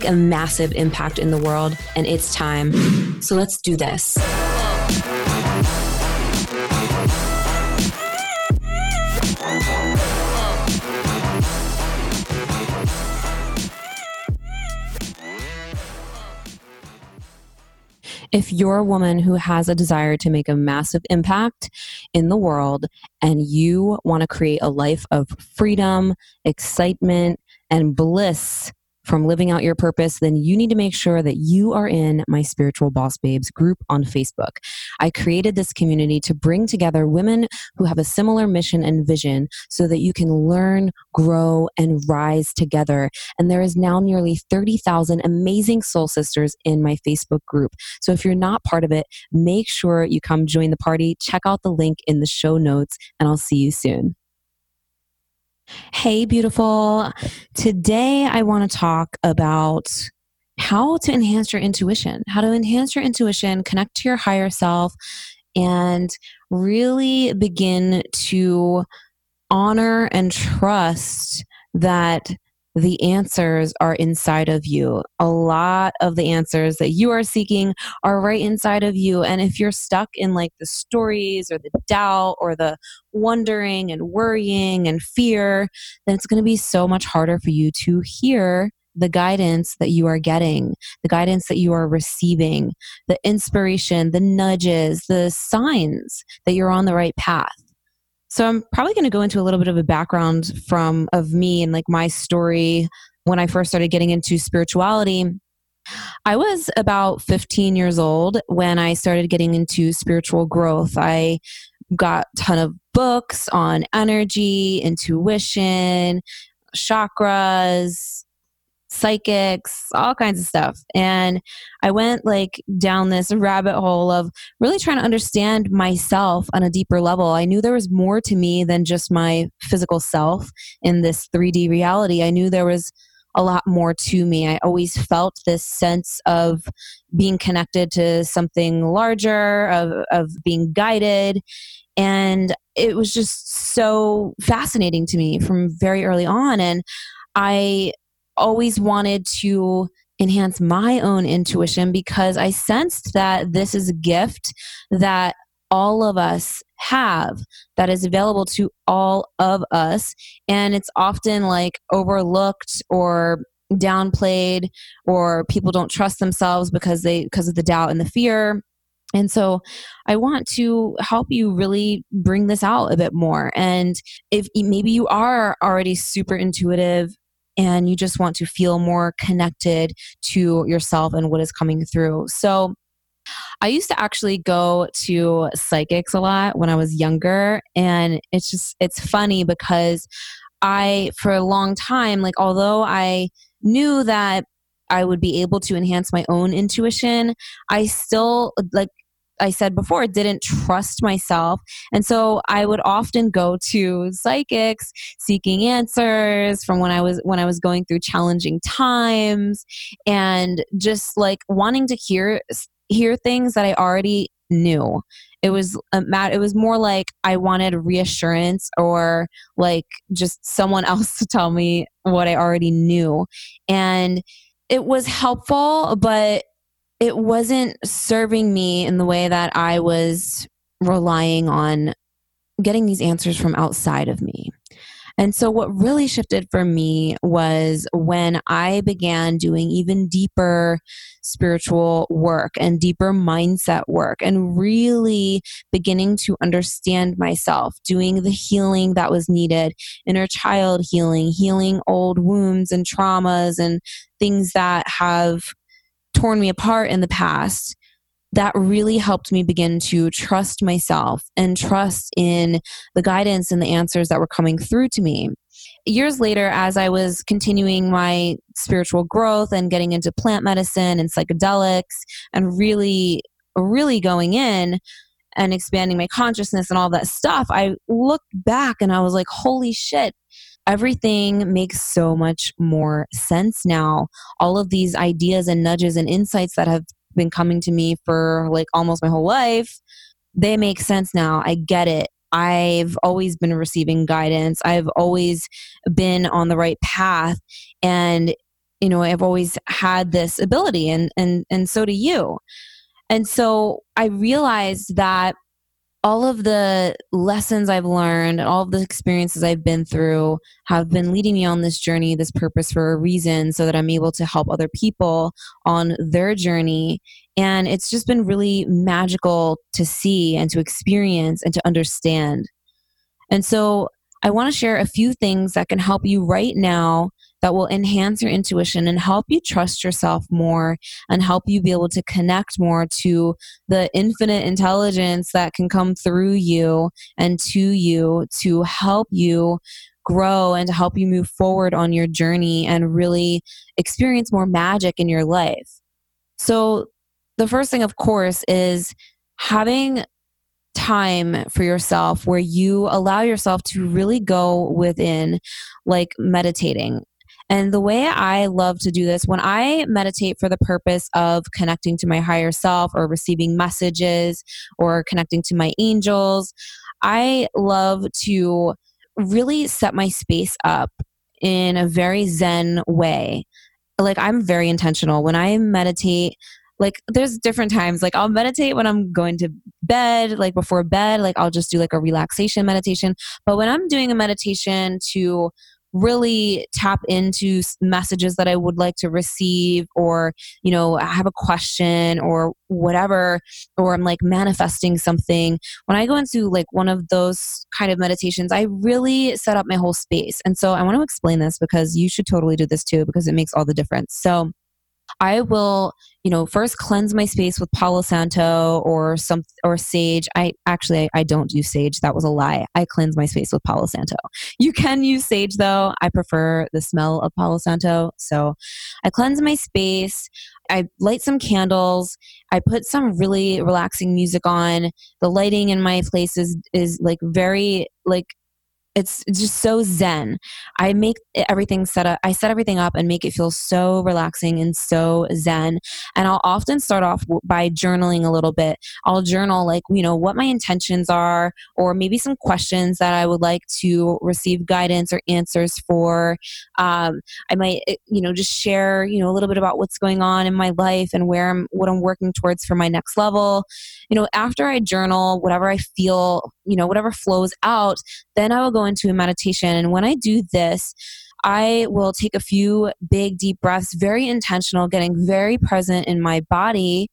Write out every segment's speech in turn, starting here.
make a massive impact in the world, and it's time. So let's do this. if you're a woman who has a desire to make a massive impact in the world and you want to create a life of freedom, excitement, and bliss from living out your purpose, then you need to make sure that you are in my Spiritual Boss Babes group on Facebook. I created this community to bring together women who have a similar mission and vision so that you can learn, grow, and rise together. And there is now nearly 30,000 amazing soul sisters in my Facebook group. So if you're not part of it, make sure you come join the party. Check out the link in the show notes, and I'll see you soon. Hey, beautiful. Today, I want to talk about how to enhance your intuition, how to enhance your intuition, connect to your higher self, and really begin to honor and trust that the answers are inside of you. A lot of the answers that you are seeking are right inside of you. And if you're stuck in like the stories or the doubt or the wondering and worrying and fear, then it's going to be so much harder for you to hear the guidance that you are getting, the guidance that you are receiving, the inspiration, the nudges, the signs that you're on the right path. So I'm probably going to go into a little bit of a background from of me and like my story when I first started getting into spirituality. I was about 15 years old when I started getting into spiritual growth. I got a ton of books on energy, intuition, chakras, psychics, all kinds of stuff. And I went like down this rabbit hole of really trying to understand myself on a deeper level. I knew there was more to me than just my physical self in this 3D reality. I knew there was a lot more to me. I always felt this sense of being connected to something larger, of, of being guided. And it was just so fascinating to me from very early on. And I always wanted to enhance my own intuition because I sensed that this is a gift that all of us have that is available to all of us. And it's often like overlooked or downplayed or people don't trust themselves because they because of the doubt and the fear and so I want to help you really bring this out a bit more. And if maybe you are already super intuitive and you just want to feel more connected to yourself and what is coming through. So, I used to actually go to psychics a lot when I was younger and it's just it's funny because I for a long time like although I knew that I would be able to enhance my own intuition, I still like I said before, didn't trust myself. And so I would often go to psychics seeking answers from when I was when I was going through challenging times and just like wanting to hear hear things that I already knew. It was a it was more like I wanted reassurance or like just someone else to tell me what I already knew. And it was helpful, but it wasn't serving me in the way that I was relying on getting these answers from outside of me. And so, what really shifted for me was when I began doing even deeper spiritual work and deeper mindset work, and really beginning to understand myself, doing the healing that was needed inner child healing, healing old wounds and traumas and things that have torn me apart in the past, that really helped me begin to trust myself and trust in the guidance and the answers that were coming through to me. Years later, as I was continuing my spiritual growth and getting into plant medicine and psychedelics and really, really going in and expanding my consciousness and all that stuff, I looked back and I was like, holy shit, everything makes so much more sense now. All of these ideas and nudges and insights that have been coming to me for like almost my whole life, they make sense now. I get it. I've always been receiving guidance. I've always been on the right path and you know, I've always had this ability and and and so do you. And so I realized that all of the lessons I've learned, and all of the experiences I've been through have been leading me on this journey, this purpose for a reason, so that I'm able to help other people on their journey. And it's just been really magical to see and to experience and to understand. And so I want to share a few things that can help you right now that will enhance your intuition and help you trust yourself more and help you be able to connect more to the infinite intelligence that can come through you and to you to help you grow and to help you move forward on your journey and really experience more magic in your life. So, the first thing, of course, is having time for yourself where you allow yourself to really go within, like meditating. And the way I love to do this, when I meditate for the purpose of connecting to my higher self or receiving messages or connecting to my angels, I love to really set my space up in a very zen way. Like I'm very intentional. When I meditate, like there's different times like i'll meditate when i'm going to bed like before bed like i'll just do like a relaxation meditation but when i'm doing a meditation to really tap into messages that I would like to receive or you know I have a question or whatever or I'm like manifesting something. When I go into like one of those kind of meditations I really set up my whole space. And so I want to explain this because you should totally do this too because it makes all the difference. So I will, you know, first cleanse my space with Palo Santo or some or sage. I actually I, I don't use sage. That was a lie. I cleanse my space with Palo Santo. You can use sage though. I prefer the smell of Palo Santo. So I cleanse my space. I light some candles. I put some really relaxing music on. The lighting in my place is is like very like it's just so zen. I make everything set up i set everything up and make it feel so relaxing and so zen. And i'll often start off by journaling a little bit. I'll journal like you know what my intentions are or maybe some questions that i would like to receive guidance or answers for. Um, i might eh, you know just share you know a little bit about what's going on in my life and where i'm what i'm working towards for my next level. You know after i journal whatever i feel you know whatever flows out then i will go into a meditation. And when I do this, I will take a few big, deep breaths, very intentional, getting very present in my body,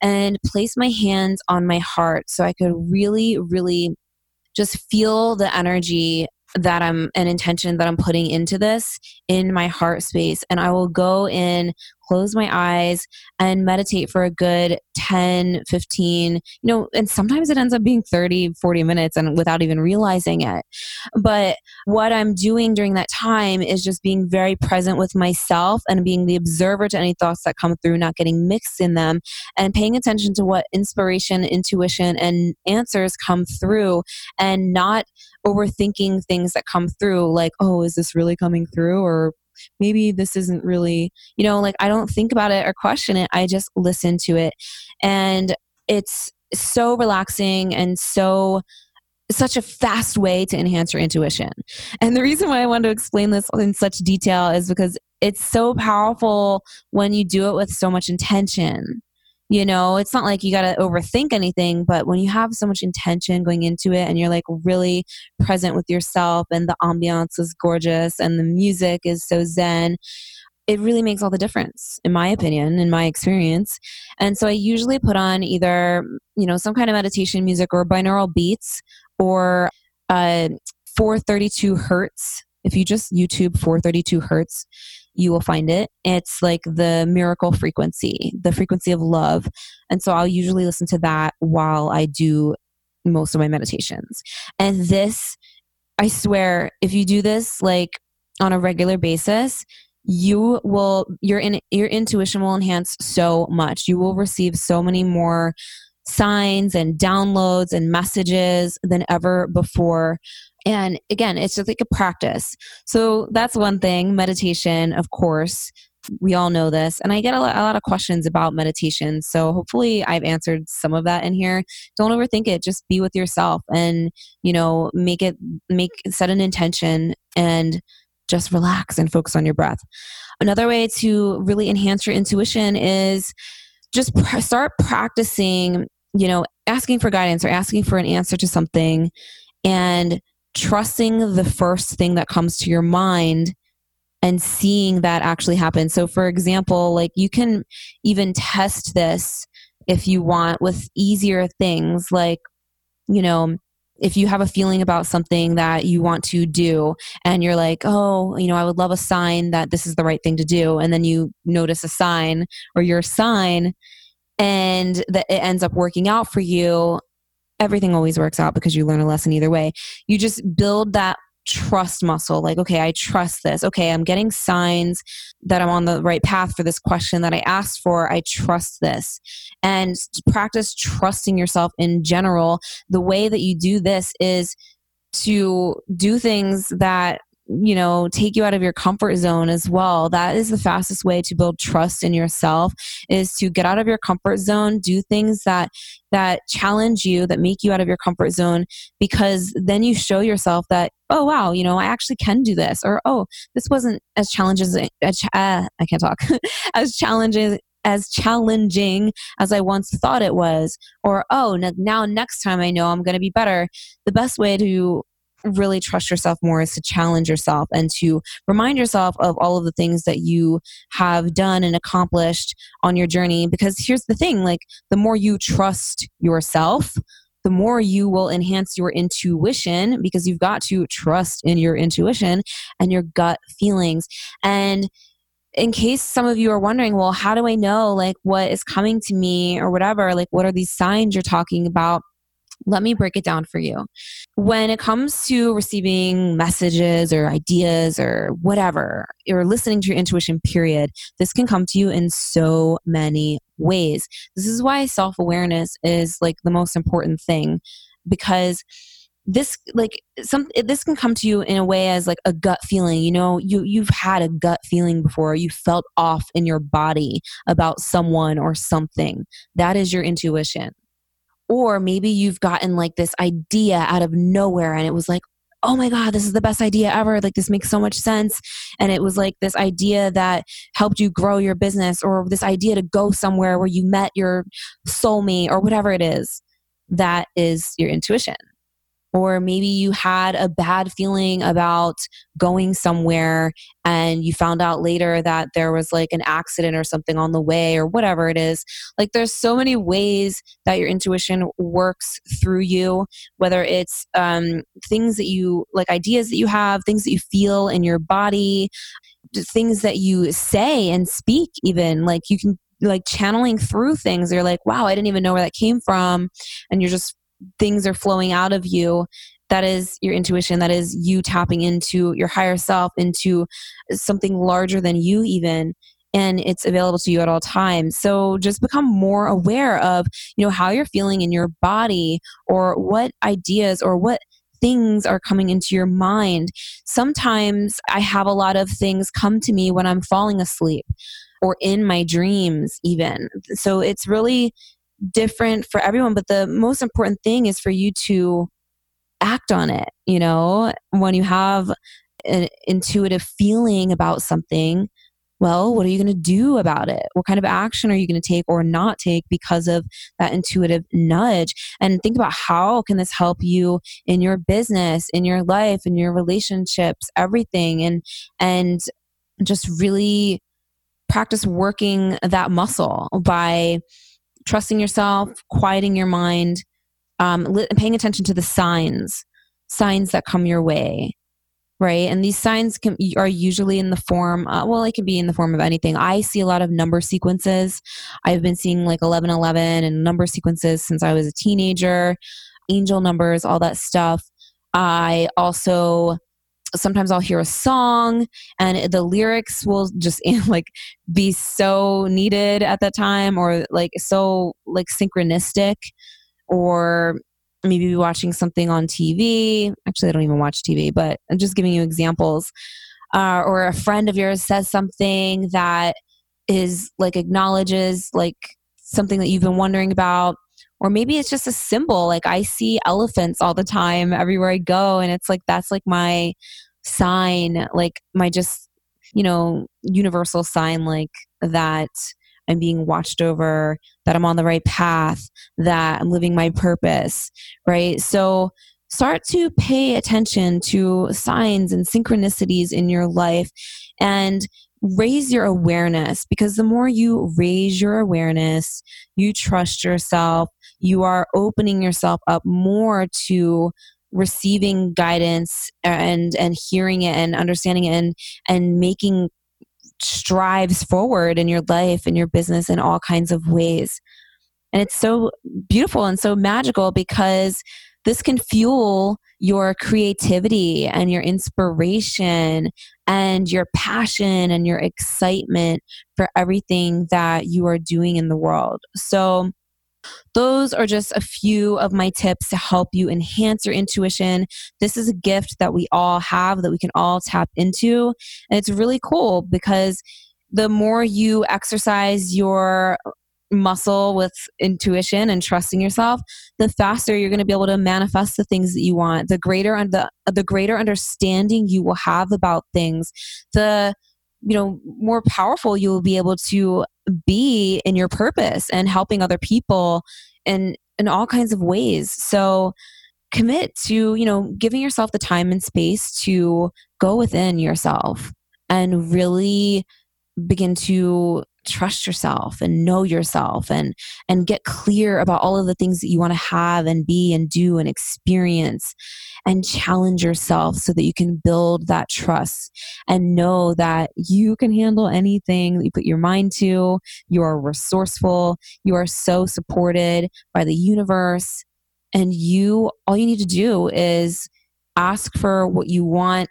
and place my hands on my heart so I could really, really just feel the energy that I'm an intention that I'm putting into this in my heart space. And I will go in close my eyes and meditate for a good 10, 15, you know, and sometimes it ends up being 30, 40 minutes and without even realizing it. But what I'm doing during that time is just being very present with myself and being the observer to any thoughts that come through, not getting mixed in them and paying attention to what inspiration, intuition, and answers come through and not overthinking things that come through like, oh, is this really coming through? Or maybe this isn't really, you know, like I don't think about it or question it. I just listen to it. And it's so relaxing and so such a fast way to enhance your intuition. And the reason why I wanted to explain this in such detail is because it's so powerful when you do it with so much intention. You know, it's not like you got to overthink anything, but when you have so much intention going into it and you're like really present with yourself and the ambiance is gorgeous and the music is so zen, it really makes all the difference in my opinion in my experience. And so i usually put on either you know some kind of meditation music or binaural beats or uh, 432 hertz. If you just youtube 432 hertz you will find it. It's like the miracle frequency, the frequency of love. And so I'll usually listen to that while I do most of my meditations. And this, I swear, if you do this like on a regular basis, you will your in your intuition will enhance so much. You will receive so many more signs and downloads and messages than ever before. And again, it's just like a practice. So that's one thing. Meditation, of course, we all know this. And I get a lot, a lot of questions about meditation. So hopefully I've answered some of that in here. Don't overthink it. Just be with yourself and, you know, make it, make, set an intention and just relax and focus on your breath. Another way to really enhance your intuition is just pr- start practicing, you know, asking for guidance or asking for an answer to something and trusting the first thing that comes to your mind and seeing that actually happen. So, for example, like you can even test this if you want with easier things like, you know, if you have a feeling about something that you want to do and you're like, oh, you know, I would love a sign that this is the right thing to do. And then you notice a sign or your sign and that it ends up working out for you, everything always works out because you learn a lesson either way. You just build that trust muscle like okay i trust this. Okay i'm getting signs that i'm on the right path for this question that i asked for. I trust this. And practice trusting yourself in general the way that you do this is to do things that you know take you out of your comfort zone as well that is the fastest way to build trust in yourself is to get out of your comfort zone do things that that challenge you that make you out of your comfort zone because then you show yourself that oh wow you know i actually can do this or oh this wasn't as challenging as uh, i can't talk as challenging as challenging as I once thought it was, or oh, now next time I know I'm going to be better. The best way to really trust yourself more is to challenge yourself and to remind yourself of all of the things that you have done and accomplished on your journey. Because here's the thing like, the more you trust yourself, the more you will enhance your intuition because you've got to trust in your intuition and your gut feelings. And in case some of you are wondering, well, how do I know like what is coming to me or whatever? Like, what are these signs you're talking about? Let me break it down for you. When it comes to receiving messages or ideas or whatever, or listening to your intuition, period, this can come to you in so many ways. This is why self awareness is like the most important thing because this like some this can come to you in a way as like a gut feeling you know you you've had a gut feeling before you felt off in your body about someone or something that is your intuition or maybe you've gotten like this idea out of nowhere and it was like, oh my God, this is the best idea ever. Like, this makes so much sense. And it was like this idea that helped you grow your business, or this idea to go somewhere where you met your soulmate, or whatever it is. That is your intuition or maybe you had a bad feeling about going somewhere and you found out later that there was like an accident or something on the way or whatever it is. Like there's so many ways that your intuition works through you whether it's um, things that you like ideas that you have things that you feel in your body things that you say and speak even. Like you can like channeling through things. You're like wow i didn't even know where that came from. And you're just things are flowing out of you that is your intuition that is you tapping into your higher self into something larger than you even and it's available to you at all times. So just become more aware of you know how you're feeling in your body or what ideas or what things are coming into your mind. Sometimes i have a lot of things come to me when i'm falling asleep or in my dreams even. So it's really different for everyone but the most important thing is for you to act on it you know? When you have an intuitive feeling about something well what are you going to do about it? What kind of action are you going to take or not take because of that intuitive nudge? And think about how can this help you in your business in your life in your relationships everything and and just really practice working that muscle by trusting yourself, quieting your mind, um, li- paying attention to the signs, signs that come your way. right? And these signs can, are usually in the form, uh, well, it can be in the form of anything. I see a lot of number sequences. I've been seeing like 1111 and number sequences since I was a teenager, angel numbers, all that stuff. I also sometimes I'll hear a song and the lyrics will just like be so needed at that time or like so like synchronistic or maybe be watching something on TV. Actually, I don't even watch TV, but I'm just giving you examples. Uh, or a friend of yours says something that is like acknowledges like something that you've been wondering about or maybe it's just a symbol like i see elephants all the time everywhere i go and it's like that's like my sign like my just you know universal sign like that i'm being watched over that i'm on the right path that i'm living my purpose right? So start to pay attention to signs and synchronicities in your life and raise your awareness because the more you raise your awareness, you trust yourself, you are opening yourself up more to receiving guidance and and hearing it and understanding it and and making strives forward in your life and your business in all kinds of ways. And it's so beautiful and so magical because this can fuel your creativity and your inspiration and your passion and your excitement for everything that you are doing in the world. So, those are just a few of my tips to help you enhance your intuition. This is a gift that we all have that we can all tap into. And it's really cool because the more you exercise your muscle with intuition and trusting yourself the faster you're going to be able to manifest the things that you want the greater the, the greater understanding you will have about things the you know more powerful you will be able to be in your purpose and helping other people in in all kinds of ways. So commit to you know giving yourself the time and space to go within yourself and really begin to trust yourself and know yourself and and get clear about all of the things that you want to have and be and do and experience and challenge yourself so that you can build that trust and know that you can handle anything that you put your mind to. You are resourceful. You are so supported by the universe. And you all you need to do is ask for what you want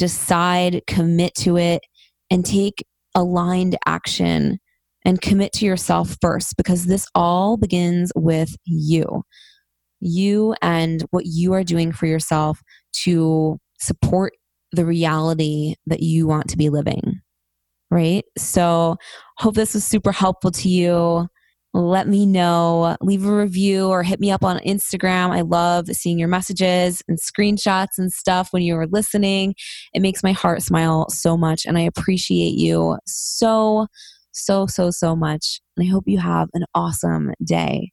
decide commit to it and take aligned action and commit to yourself first because this all begins with you. You and what you are doing for yourself to support the reality that you want to be living. Right? So, hope this was super helpful to you let me know. Leave a review or hit me up on Instagram. I love seeing your messages and screenshots and stuff when you are listening. It makes my heart smile so much, and I appreciate you so, so, so, so much. And I hope you have an awesome day.